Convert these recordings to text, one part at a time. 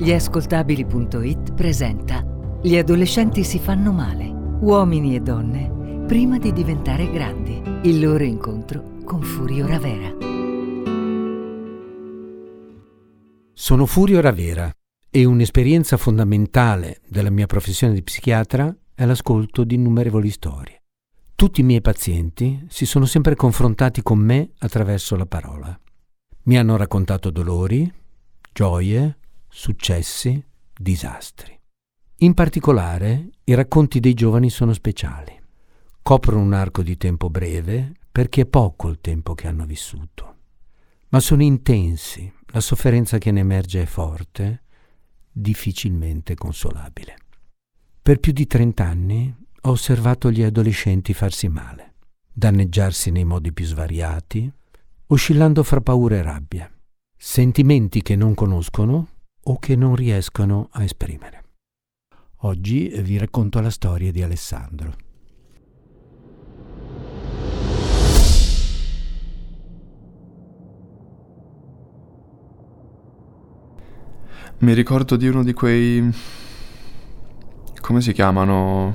Gliascoltabili.it presenta Gli adolescenti si fanno male, uomini e donne, prima di diventare grandi. Il loro incontro con Furio Ravera. Sono Furio Ravera e un'esperienza fondamentale della mia professione di psichiatra è l'ascolto di innumerevoli storie. Tutti i miei pazienti si sono sempre confrontati con me attraverso la parola. Mi hanno raccontato dolori, gioie, successi, disastri. In particolare, i racconti dei giovani sono speciali. Coprono un arco di tempo breve perché è poco il tempo che hanno vissuto, ma sono intensi, la sofferenza che ne emerge è forte, difficilmente consolabile. Per più di trent'anni ho osservato gli adolescenti farsi male, danneggiarsi nei modi più svariati, oscillando fra paura e rabbia, sentimenti che non conoscono o che non riescono a esprimere. Oggi vi racconto la storia di Alessandro. Mi ricordo di uno di quei... come si chiamano?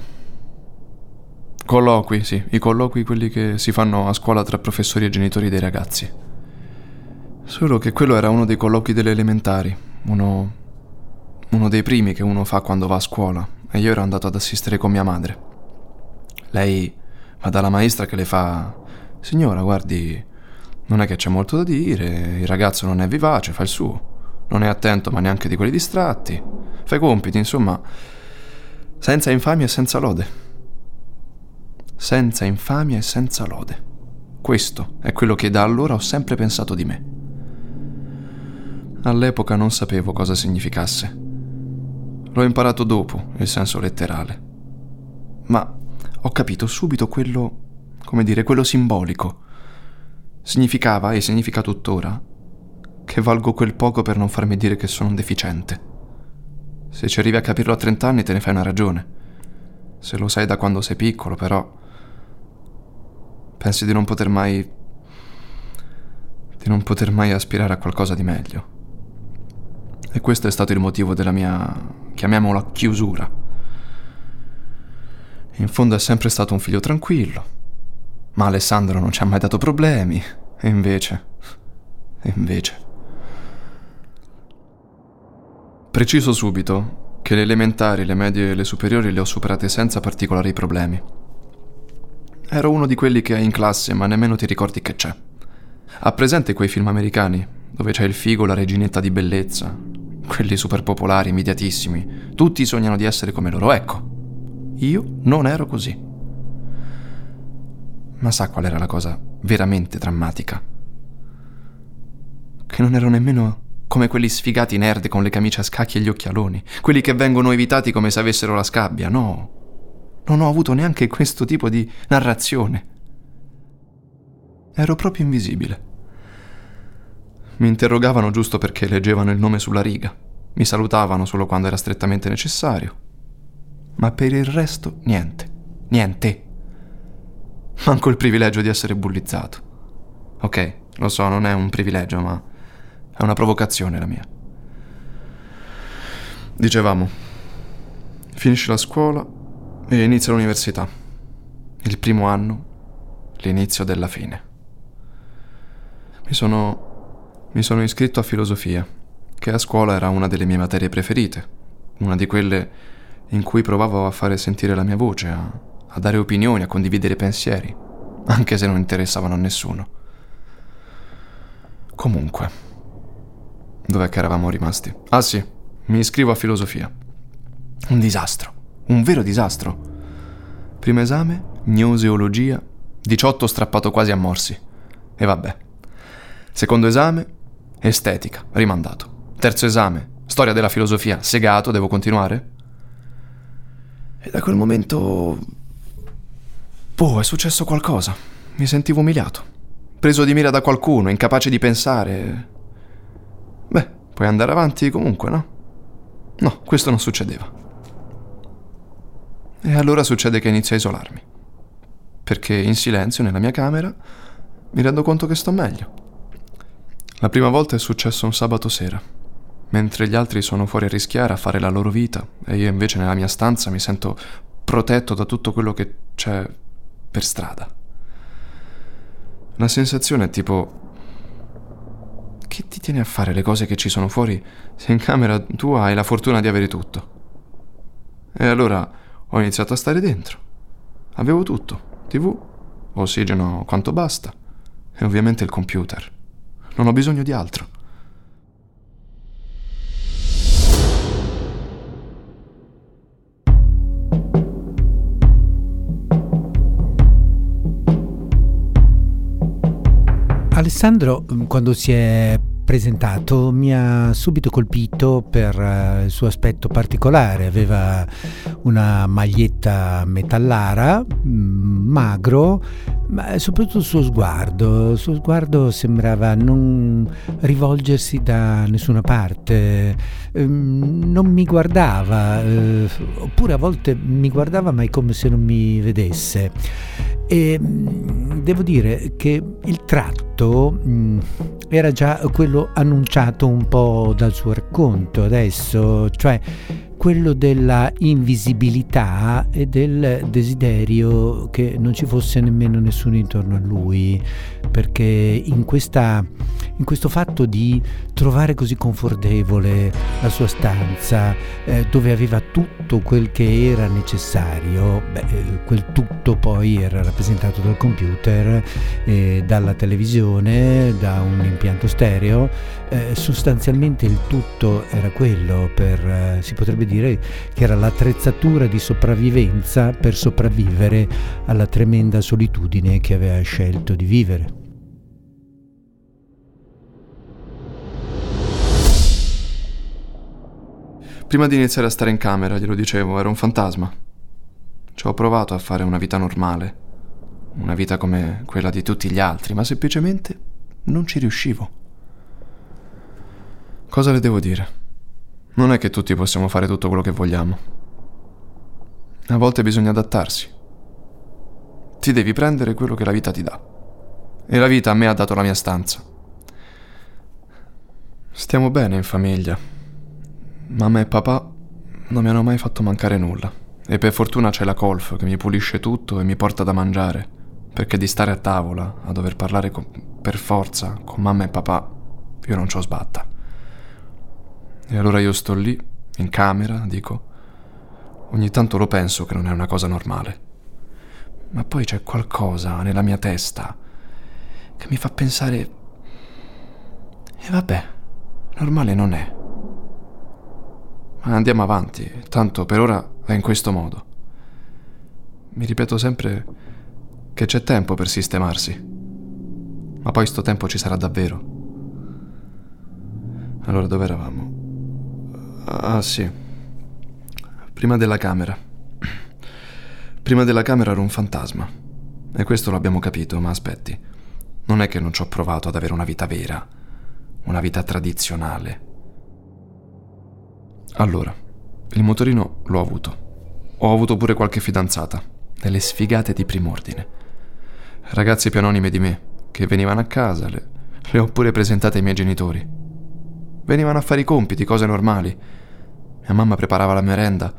Colloqui, sì, i colloqui quelli che si fanno a scuola tra professori e genitori dei ragazzi. Solo che quello era uno dei colloqui delle elementari, uno, uno dei primi che uno fa quando va a scuola, e io ero andato ad assistere con mia madre. Lei va dalla maestra che le fa: Signora, guardi, non è che c'è molto da dire, il ragazzo non è vivace, fa il suo, non è attento ma neanche di quelli distratti, fa i compiti, insomma, senza infamia e senza lode senza infamia e senza lode. Questo è quello che da allora ho sempre pensato di me. All'epoca non sapevo cosa significasse. L'ho imparato dopo, il senso letterale. Ma ho capito subito quello, come dire, quello simbolico. Significava, e significa tuttora, che valgo quel poco per non farmi dire che sono un deficiente. Se ci arrivi a capirlo a 30 anni te ne fai una ragione. Se lo sai da quando sei piccolo, però Pensi di non poter mai... di non poter mai aspirare a qualcosa di meglio. E questo è stato il motivo della mia, chiamiamola, chiusura. In fondo è sempre stato un figlio tranquillo, ma Alessandro non ci ha mai dato problemi, e invece... e invece... Preciso subito che le elementari, le medie e le superiori le ho superate senza particolari problemi. Ero uno di quelli che hai in classe ma nemmeno ti ricordi che c'è. Ha presente quei film americani dove c'è il figo, la reginetta di bellezza? Quelli super popolari, immediatissimi. Tutti sognano di essere come loro. Ecco, io non ero così. Ma sa qual era la cosa veramente drammatica? Che non ero nemmeno come quelli sfigati nerd con le camicie a scacchi e gli occhialoni, quelli che vengono evitati come se avessero la scabbia, no. Non ho avuto neanche questo tipo di narrazione. Ero proprio invisibile. Mi interrogavano giusto perché leggevano il nome sulla riga. Mi salutavano solo quando era strettamente necessario. Ma per il resto niente. Niente. Manco il privilegio di essere bullizzato. Ok, lo so, non è un privilegio, ma è una provocazione la mia. Dicevamo, finisci la scuola e inizio l'università. Il primo anno, l'inizio della fine. Mi sono, mi sono iscritto a filosofia, che a scuola era una delle mie materie preferite, una di quelle in cui provavo a fare sentire la mia voce, a, a dare opinioni, a condividere pensieri, anche se non interessavano a nessuno. Comunque, dov'è che eravamo rimasti? Ah sì, mi iscrivo a filosofia. Un disastro. Un vero disastro. Primo esame, gnoseologia, 18 strappato quasi a morsi. E vabbè. Secondo esame, estetica, rimandato. Terzo esame, storia della filosofia, segato, devo continuare? E da quel momento... Boh, è successo qualcosa. Mi sentivo umiliato. Preso di mira da qualcuno, incapace di pensare. Beh, puoi andare avanti comunque, no? No, questo non succedeva. E allora succede che inizio a isolarmi. Perché in silenzio nella mia camera mi rendo conto che sto meglio. La prima volta è successo un sabato sera, mentre gli altri sono fuori a rischiare a fare la loro vita e io invece nella mia stanza mi sento protetto da tutto quello che c'è per strada. La sensazione è tipo... Che ti tieni a fare le cose che ci sono fuori se in camera tua hai la fortuna di avere tutto? E allora ho iniziato a stare dentro. Avevo tutto. TV, ossigeno quanto basta e ovviamente il computer. Non ho bisogno di altro. Alessandro, quando si è presentato mi ha subito colpito per uh, il suo aspetto particolare. Aveva una maglietta metallara, mm, magro, ma soprattutto il suo sguardo. Il suo sguardo sembrava non rivolgersi da nessuna parte, ehm, non mi guardava, eh, oppure a volte mi guardava ma è come se non mi vedesse. E mm, devo dire che il tratto mh, mm, era già quello annunciato un po' dal suo racconto adesso, cioè quello della invisibilità e del desiderio che non ci fosse nemmeno nessuno intorno a lui, perché in, questa, in questo fatto di trovare così confortevole la sua stanza, eh, dove aveva tutto quel che era necessario, beh, eh, quel tutto poi era rappresentato dal computer, eh, dalla televisione, da un impianto stereo, eh, sostanzialmente il tutto era quello per, eh, si potrebbe dire, dire che era l'attrezzatura di sopravvivenza per sopravvivere alla tremenda solitudine che aveva scelto di vivere. Prima di iniziare a stare in camera, glielo dicevo, ero un fantasma. Ci ho provato a fare una vita normale, una vita come quella di tutti gli altri, ma semplicemente non ci riuscivo. Cosa le devo dire? Non è che tutti possiamo fare tutto quello che vogliamo. A volte bisogna adattarsi. Ti devi prendere quello che la vita ti dà. E la vita a me ha dato la mia stanza. Stiamo bene in famiglia. Mamma e papà non mi hanno mai fatto mancare nulla. E per fortuna c'è la Colf che mi pulisce tutto e mi porta da mangiare. Perché di stare a tavola, a dover parlare con, per forza con mamma e papà, io non ci ho sbatta. E allora io sto lì, in camera, dico, ogni tanto lo penso che non è una cosa normale. Ma poi c'è qualcosa nella mia testa che mi fa pensare, e vabbè, normale non è. Ma andiamo avanti, tanto per ora è in questo modo. Mi ripeto sempre che c'è tempo per sistemarsi. Ma poi sto tempo ci sarà davvero. Allora dove eravamo? Ah sì. Prima della camera. Prima della camera ero un fantasma. E questo lo abbiamo capito, ma aspetti. Non è che non ci ho provato ad avere una vita vera, una vita tradizionale. Allora, il motorino l'ho avuto. Ho avuto pure qualche fidanzata, delle sfigate di prim'ordine. Ragazze più anonime di me, che venivano a casa, le, le ho pure presentate ai miei genitori. Venivano a fare i compiti, cose normali. Mia mamma preparava la merenda.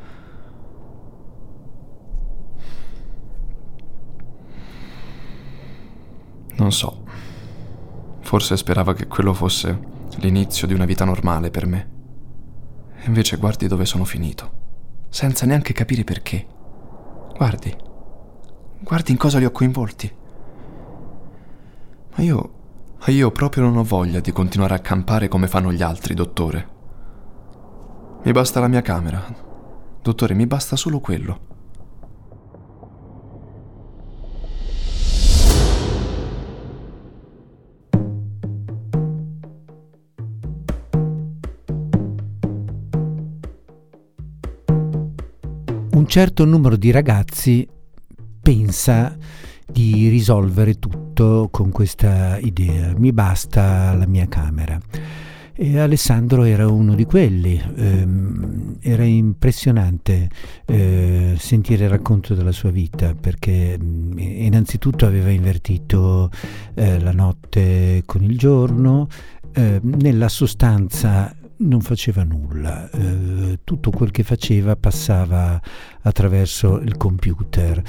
Non so. Forse sperava che quello fosse l'inizio di una vita normale per me. E invece guardi dove sono finito. Senza neanche capire perché. Guardi. Guardi in cosa li ho coinvolti. Ma io ma io proprio non ho voglia di continuare a campare come fanno gli altri, dottore. Mi basta la mia camera. Dottore, mi basta solo quello. Un certo numero di ragazzi pensa di risolvere tutto con questa idea. Mi basta la mia camera. E Alessandro era uno di quelli, eh, era impressionante eh, sentire il racconto della sua vita perché mh, innanzitutto aveva invertito eh, la notte con il giorno, ehm, nella sostanza non faceva nulla, eh, tutto quel che faceva passava attraverso il computer.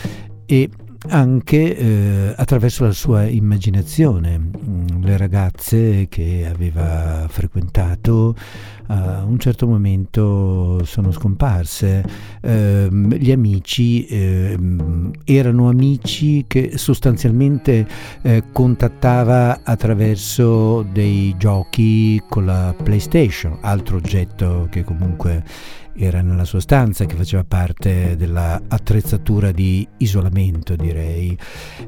E anche eh, attraverso la sua immaginazione. Mm, le ragazze che aveva frequentato a un certo momento sono scomparse. Eh, gli amici eh, erano amici che sostanzialmente eh, contattava attraverso dei giochi con la PlayStation, altro oggetto che comunque era nella sua stanza, che faceva parte dell'attrezzatura di isolamento, direi.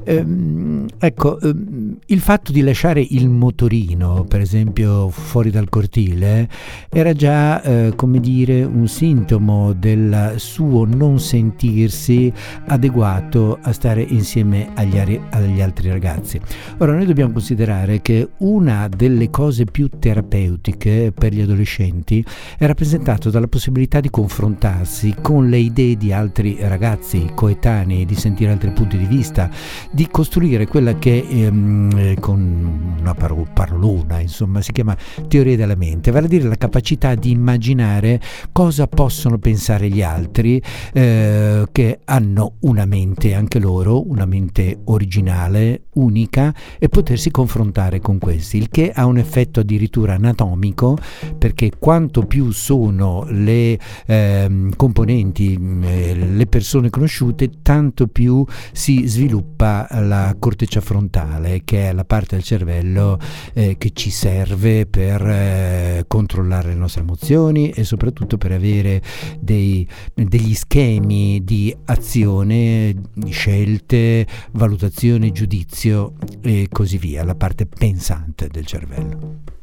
Ehm, ecco, ehm, il fatto di lasciare il motorino, per esempio, fuori dal cortile, era già, eh, come dire, un sintomo del suo non sentirsi adeguato a stare insieme agli, agli altri ragazzi. Ora, noi dobbiamo considerare che una delle cose più terapeutiche per gli adolescenti è rappresentata dalla possibilità di confrontarsi con le idee di altri ragazzi coetanei, di sentire altri punti di vista, di costruire quella che ehm, eh, con una parolona insomma si chiama teoria della mente, vale a dire la capacità di immaginare cosa possono pensare gli altri eh, che hanno una mente anche loro, una mente originale, unica e potersi confrontare con questi, il che ha un effetto addirittura anatomico perché quanto più sono le eh, componenti, eh, le persone conosciute, tanto più si sviluppa la corteccia frontale, che è la parte del cervello eh, che ci serve per eh, controllare le nostre emozioni e soprattutto per avere dei, degli schemi di azione, scelte, valutazione, giudizio e così via, la parte pensante del cervello.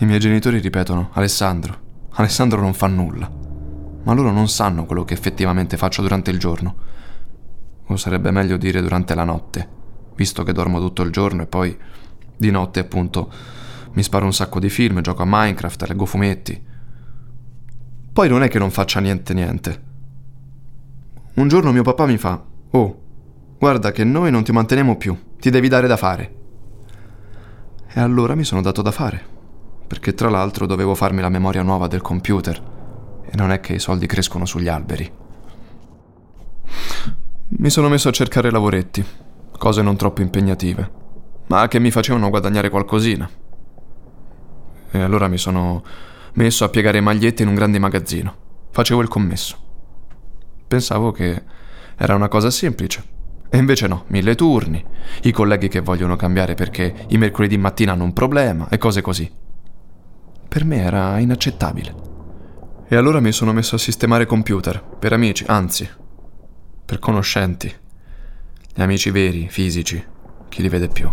I miei genitori ripetono Alessandro, Alessandro non fa nulla, ma loro non sanno quello che effettivamente faccio durante il giorno. O sarebbe meglio dire durante la notte, visto che dormo tutto il giorno e poi di notte appunto mi sparo un sacco di film, gioco a Minecraft, leggo fumetti. Poi non è che non faccia niente niente. Un giorno mio papà mi fa, oh, guarda che noi non ti manteniamo più, ti devi dare da fare. E allora mi sono dato da fare perché tra l'altro dovevo farmi la memoria nuova del computer e non è che i soldi crescono sugli alberi. Mi sono messo a cercare lavoretti, cose non troppo impegnative, ma che mi facevano guadagnare qualcosina. E allora mi sono messo a piegare magliette in un grande magazzino. Facevo il commesso. Pensavo che era una cosa semplice. E invece no, mille turni, i colleghi che vogliono cambiare perché i mercoledì mattina hanno un problema e cose così per me era inaccettabile. E allora mi sono messo a sistemare computer, per amici, anzi, per conoscenti. Gli amici veri, fisici, chi li vede più.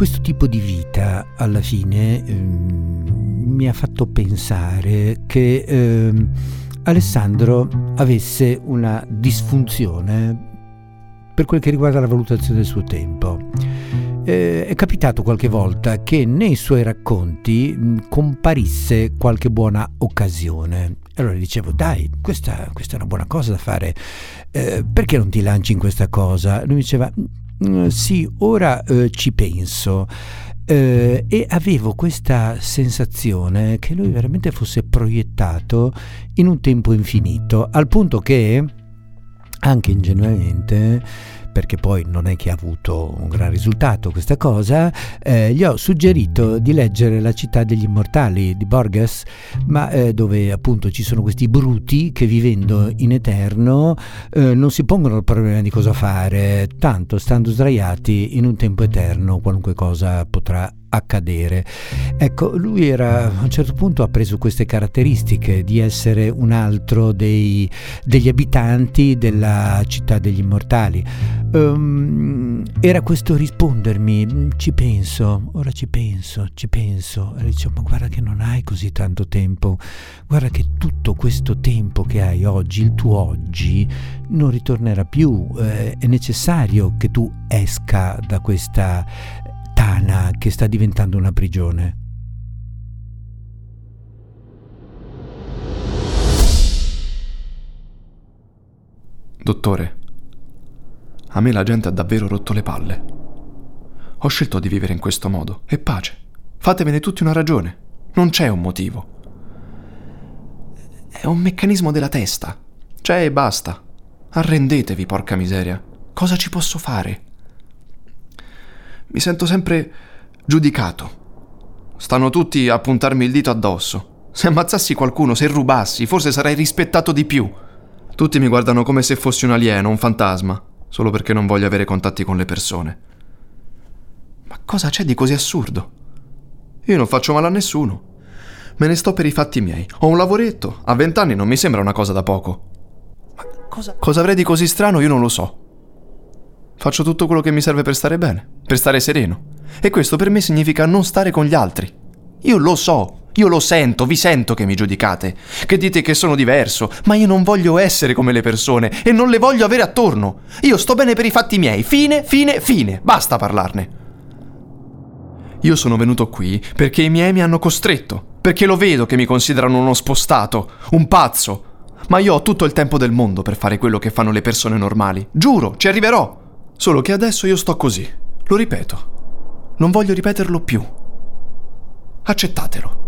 Questo tipo di vita alla fine ehm, mi ha fatto pensare che eh, Alessandro avesse una disfunzione per quel che riguarda la valutazione del suo tempo. Eh, è capitato qualche volta che nei suoi racconti comparisse qualche buona occasione. Allora dicevo, dai, questa, questa, è una buona cosa da fare, eh, perché non ti lanci in questa cosa? Lui diceva, sì, ora eh, ci penso. Eh, e avevo questa sensazione che lui veramente fosse proiettato in un tempo infinito, al punto che anche ingenuamente perché poi non è che ha avuto un gran risultato questa cosa, eh, gli ho suggerito di leggere La città degli immortali di Borges, ma eh, dove appunto ci sono questi bruti che vivendo in eterno eh, non si pongono il problema di cosa fare, tanto stando sdraiati in un tempo eterno qualunque cosa potrà accadere. Ecco, lui era a un certo punto ha preso queste caratteristiche di essere un altro dei, degli abitanti della città degli immortali Um, era questo rispondermi, ci penso, ora ci penso, ci penso. E dicevo, ma guarda che non hai così tanto tempo, guarda che tutto questo tempo che hai oggi, il tuo oggi, non ritornerà più. Eh, è necessario che tu esca da questa tana che sta diventando una prigione. Dottore, a me la gente ha davvero rotto le palle. Ho scelto di vivere in questo modo e pace. Fatevene tutti una ragione. Non c'è un motivo. È un meccanismo della testa. C'è e basta. Arrendetevi, porca miseria. Cosa ci posso fare? Mi sento sempre giudicato. Stanno tutti a puntarmi il dito addosso. Se ammazzassi qualcuno, se rubassi, forse sarei rispettato di più. Tutti mi guardano come se fossi un alieno, un fantasma solo perché non voglio avere contatti con le persone. Ma cosa c'è di così assurdo? Io non faccio male a nessuno. Me ne sto per i fatti miei. Ho un lavoretto. A vent'anni non mi sembra una cosa da poco. Ma cosa, cosa avrei di così strano io non lo so. Faccio tutto quello che mi serve per stare bene, per stare sereno. E questo per me significa non stare con gli altri. Io lo so, io lo sento, vi sento che mi giudicate, che dite che sono diverso, ma io non voglio essere come le persone e non le voglio avere attorno. Io sto bene per i fatti miei, fine, fine, fine, basta parlarne. Io sono venuto qui perché i miei mi hanno costretto, perché lo vedo che mi considerano uno spostato, un pazzo. Ma io ho tutto il tempo del mondo per fare quello che fanno le persone normali. Giuro, ci arriverò. Solo che adesso io sto così. Lo ripeto. Non voglio ripeterlo più. Accettatelo.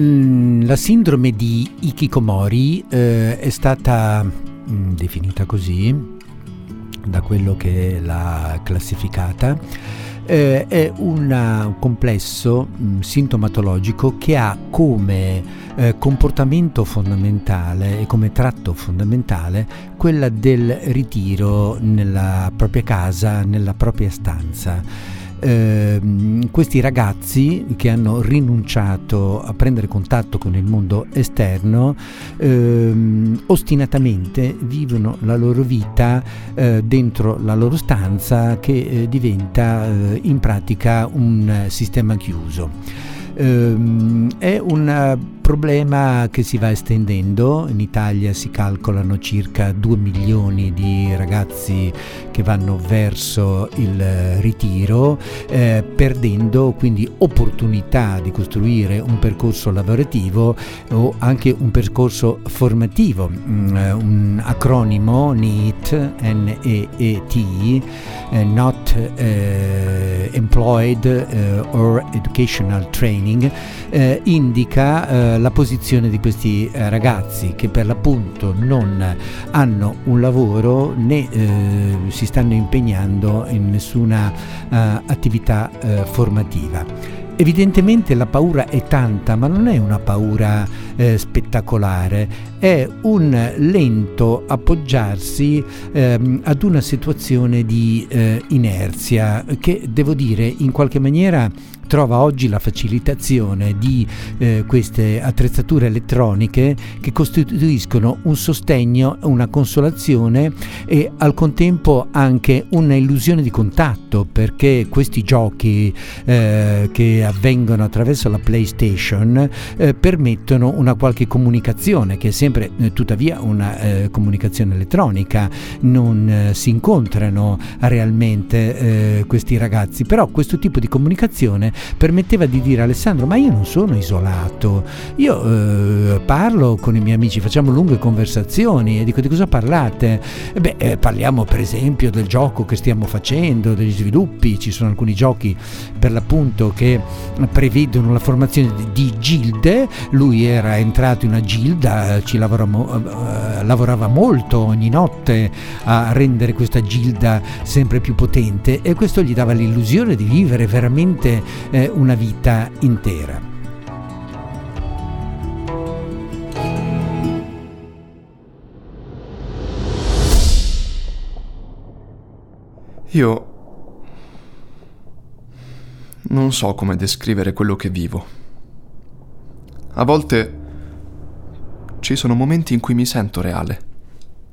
Mm, la sindrome di Ikikomori eh, è stata mh, mm, definita così da quello che l'ha classificata. Eh, è una, un complesso mh, mm, sintomatologico che ha come eh, comportamento fondamentale e come tratto fondamentale quella del ritiro nella propria casa, nella propria stanza eh, questi ragazzi che hanno rinunciato a prendere contatto con il mondo esterno eh, ostinatamente vivono la loro vita eh, dentro la loro stanza che eh, diventa eh, in pratica un sistema chiuso. Ehm, è un problema che si va estendendo, in Italia si calcolano circa 2 milioni di ragazzi che vanno verso il ritiro, eh, perdendo quindi opportunità di costruire un percorso lavorativo o anche un percorso formativo. Mm, un acronimo NEET, N-E-E-T, eh, Not eh, Employed eh, or Educational Training eh, indica la posizione di questi eh, ragazzi che per l'appunto non hanno un lavoro né eh, si stanno impegnando in nessuna eh, attività eh, formativa. Evidentemente la paura è tanta, ma non è una paura eh, spettacolare, è un lento appoggiarsi eh, ad una situazione di eh, inerzia che devo dire in qualche maniera trova oggi la facilitazione di eh, queste attrezzature elettroniche che costituiscono un sostegno, una consolazione e al contempo anche un'illusione di contatto perché questi giochi eh, che avvengono attraverso la PlayStation eh, permettono una qualche comunicazione che è sempre eh, tuttavia una eh, comunicazione elettronica, non eh, si incontrano realmente questi ragazzi, però questo tipo di comunicazione permetteva di dire Alessandro ma io non sono isolato, io eh, parlo con i miei amici, facciamo lunghe conversazioni e dico di cosa parlate? E beh, eh, parliamo per esempio del gioco che stiamo facendo, degli sviluppi, ci sono alcuni giochi per l'appunto che prevedono la formazione di gilde, lui era entrato in una gilda, ci lavoramo, eh, lavorava molto ogni notte a rendere questa gilda sempre più potente e questo gli dava l'illusione di vivere veramente eh, una vita intera. Io Non so come descrivere quello che vivo. A volte ci sono momenti in cui mi sento reale,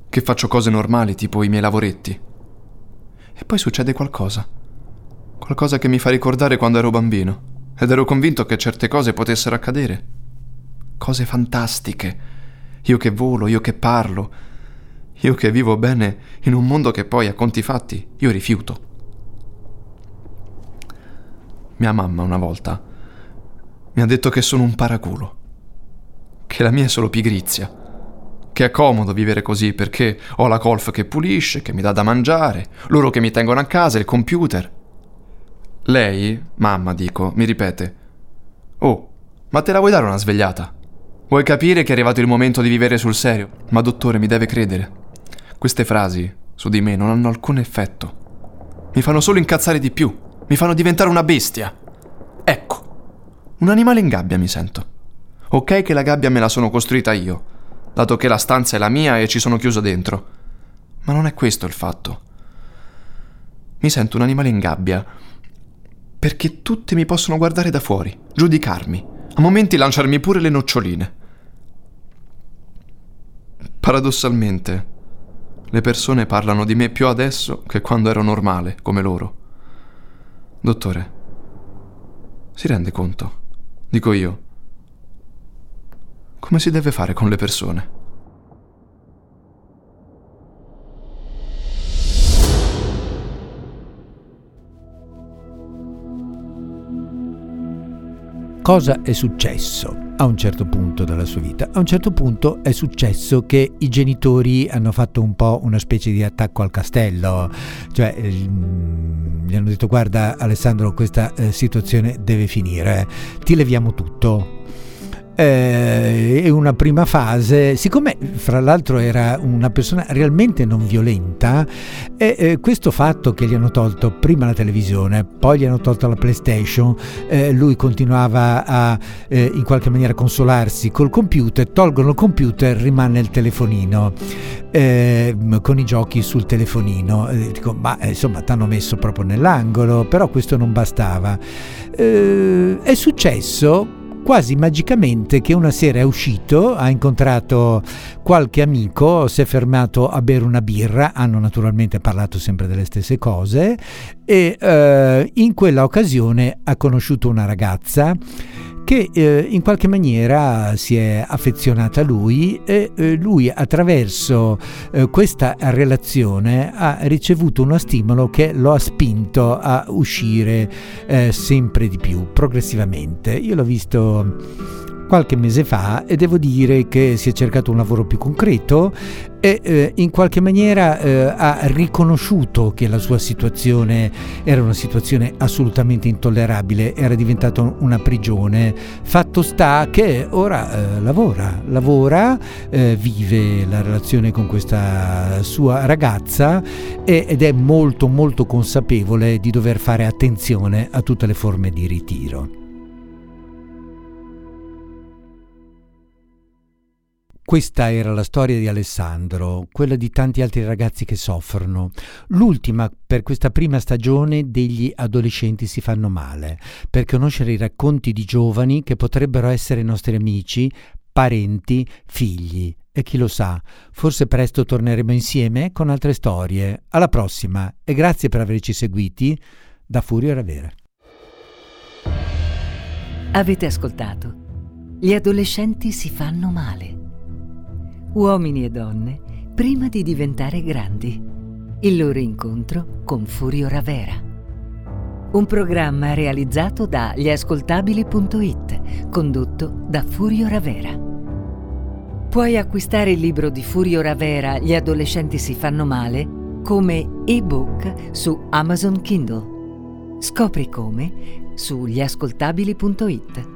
che faccio cose normali tipo i miei lavoretti. E poi succede qualcosa. Qualcosa che mi fa ricordare quando ero bambino ed ero convinto che certe cose potessero accadere. Cose fantastiche. Io che volo, io che parlo, io che vivo bene in un mondo che poi a conti fatti io rifiuto. Mia mamma una volta mi ha detto che sono un paraculo, che la mia è solo pigrizia, che è comodo vivere così perché ho la golf che pulisce, che mi dà da mangiare, loro che mi tengono a casa, il computer. Lei, mamma dico, mi ripete, Oh, ma te la vuoi dare una svegliata? Vuoi capire che è arrivato il momento di vivere sul serio? Ma dottore, mi deve credere. Queste frasi su di me non hanno alcun effetto. Mi fanno solo incazzare di più. Mi fanno diventare una bestia. Ecco, un animale in gabbia mi sento. Ok che la gabbia me la sono costruita io, dato che la stanza è la mia e ci sono chiuso dentro. Ma non è questo il fatto. Mi sento un animale in gabbia perché tutti mi possono guardare da fuori, giudicarmi, a momenti lanciarmi pure le noccioline. Paradossalmente, le persone parlano di me più adesso che quando ero normale, come loro. Dottore, si rende conto? Dico io. Come si deve fare con le persone? Cosa è successo a un certo punto della sua vita? A un certo punto è successo che i genitori hanno fatto un po' una specie di attacco al castello, cioè gli hanno detto guarda Alessandro questa eh, situazione deve finire, ti leviamo tutto, e una prima fase, siccome fra l'altro era una persona realmente non violenta, e eh, questo fatto che gli hanno tolto prima la televisione, poi gli hanno tolto la PlayStation, eh, lui continuava a eh, in qualche maniera consolarsi col computer, tolgono il computer, rimane il telefonino. Eh, con i giochi sul telefonino eh, dico ma insomma ti hanno messo proprio nell'angolo però questo non bastava è successo quasi magicamente che una sera è uscito, ha incontrato qualche amico, si è fermato a bere una birra, hanno naturalmente parlato sempre delle stesse cose e eh, in quella occasione ha conosciuto una ragazza che eh, in qualche maniera si è affezionata a lui e eh, lui attraverso eh, questa relazione ha ricevuto uno stimolo che lo ha spinto a uscire eh, sempre di più, progressivamente. Io l'ho visto qualche mese fa e devo dire che si è cercato un lavoro più concreto e eh, in qualche maniera eh, ha riconosciuto che la sua situazione era una situazione assolutamente intollerabile, era diventata una prigione. Fatto sta che ora eh, lavora, lavora, eh, vive la relazione con questa sua ragazza ed è molto molto consapevole di dover fare attenzione a tutte le forme di ritiro. Questa era la storia di Alessandro, quella di tanti altri ragazzi che soffrono. L'ultima per questa prima stagione degli adolescenti si fanno male, per conoscere i racconti di giovani che potrebbero essere nostri amici, parenti, figli. E chi lo sa, forse presto torneremo insieme con altre storie. Alla prossima e grazie per averci seguiti da Furio Ravera. Avete ascoltato? Gli adolescenti si fanno male uomini e donne, prima di diventare grandi. Il loro incontro con Furio Ravera. Un programma realizzato da gliascoltabili.it, condotto da Furio Ravera. Puoi acquistare il libro di Furio Ravera Gli adolescenti si fanno male come ebook su Amazon Kindle. Scopri come su gliascoltabili.it.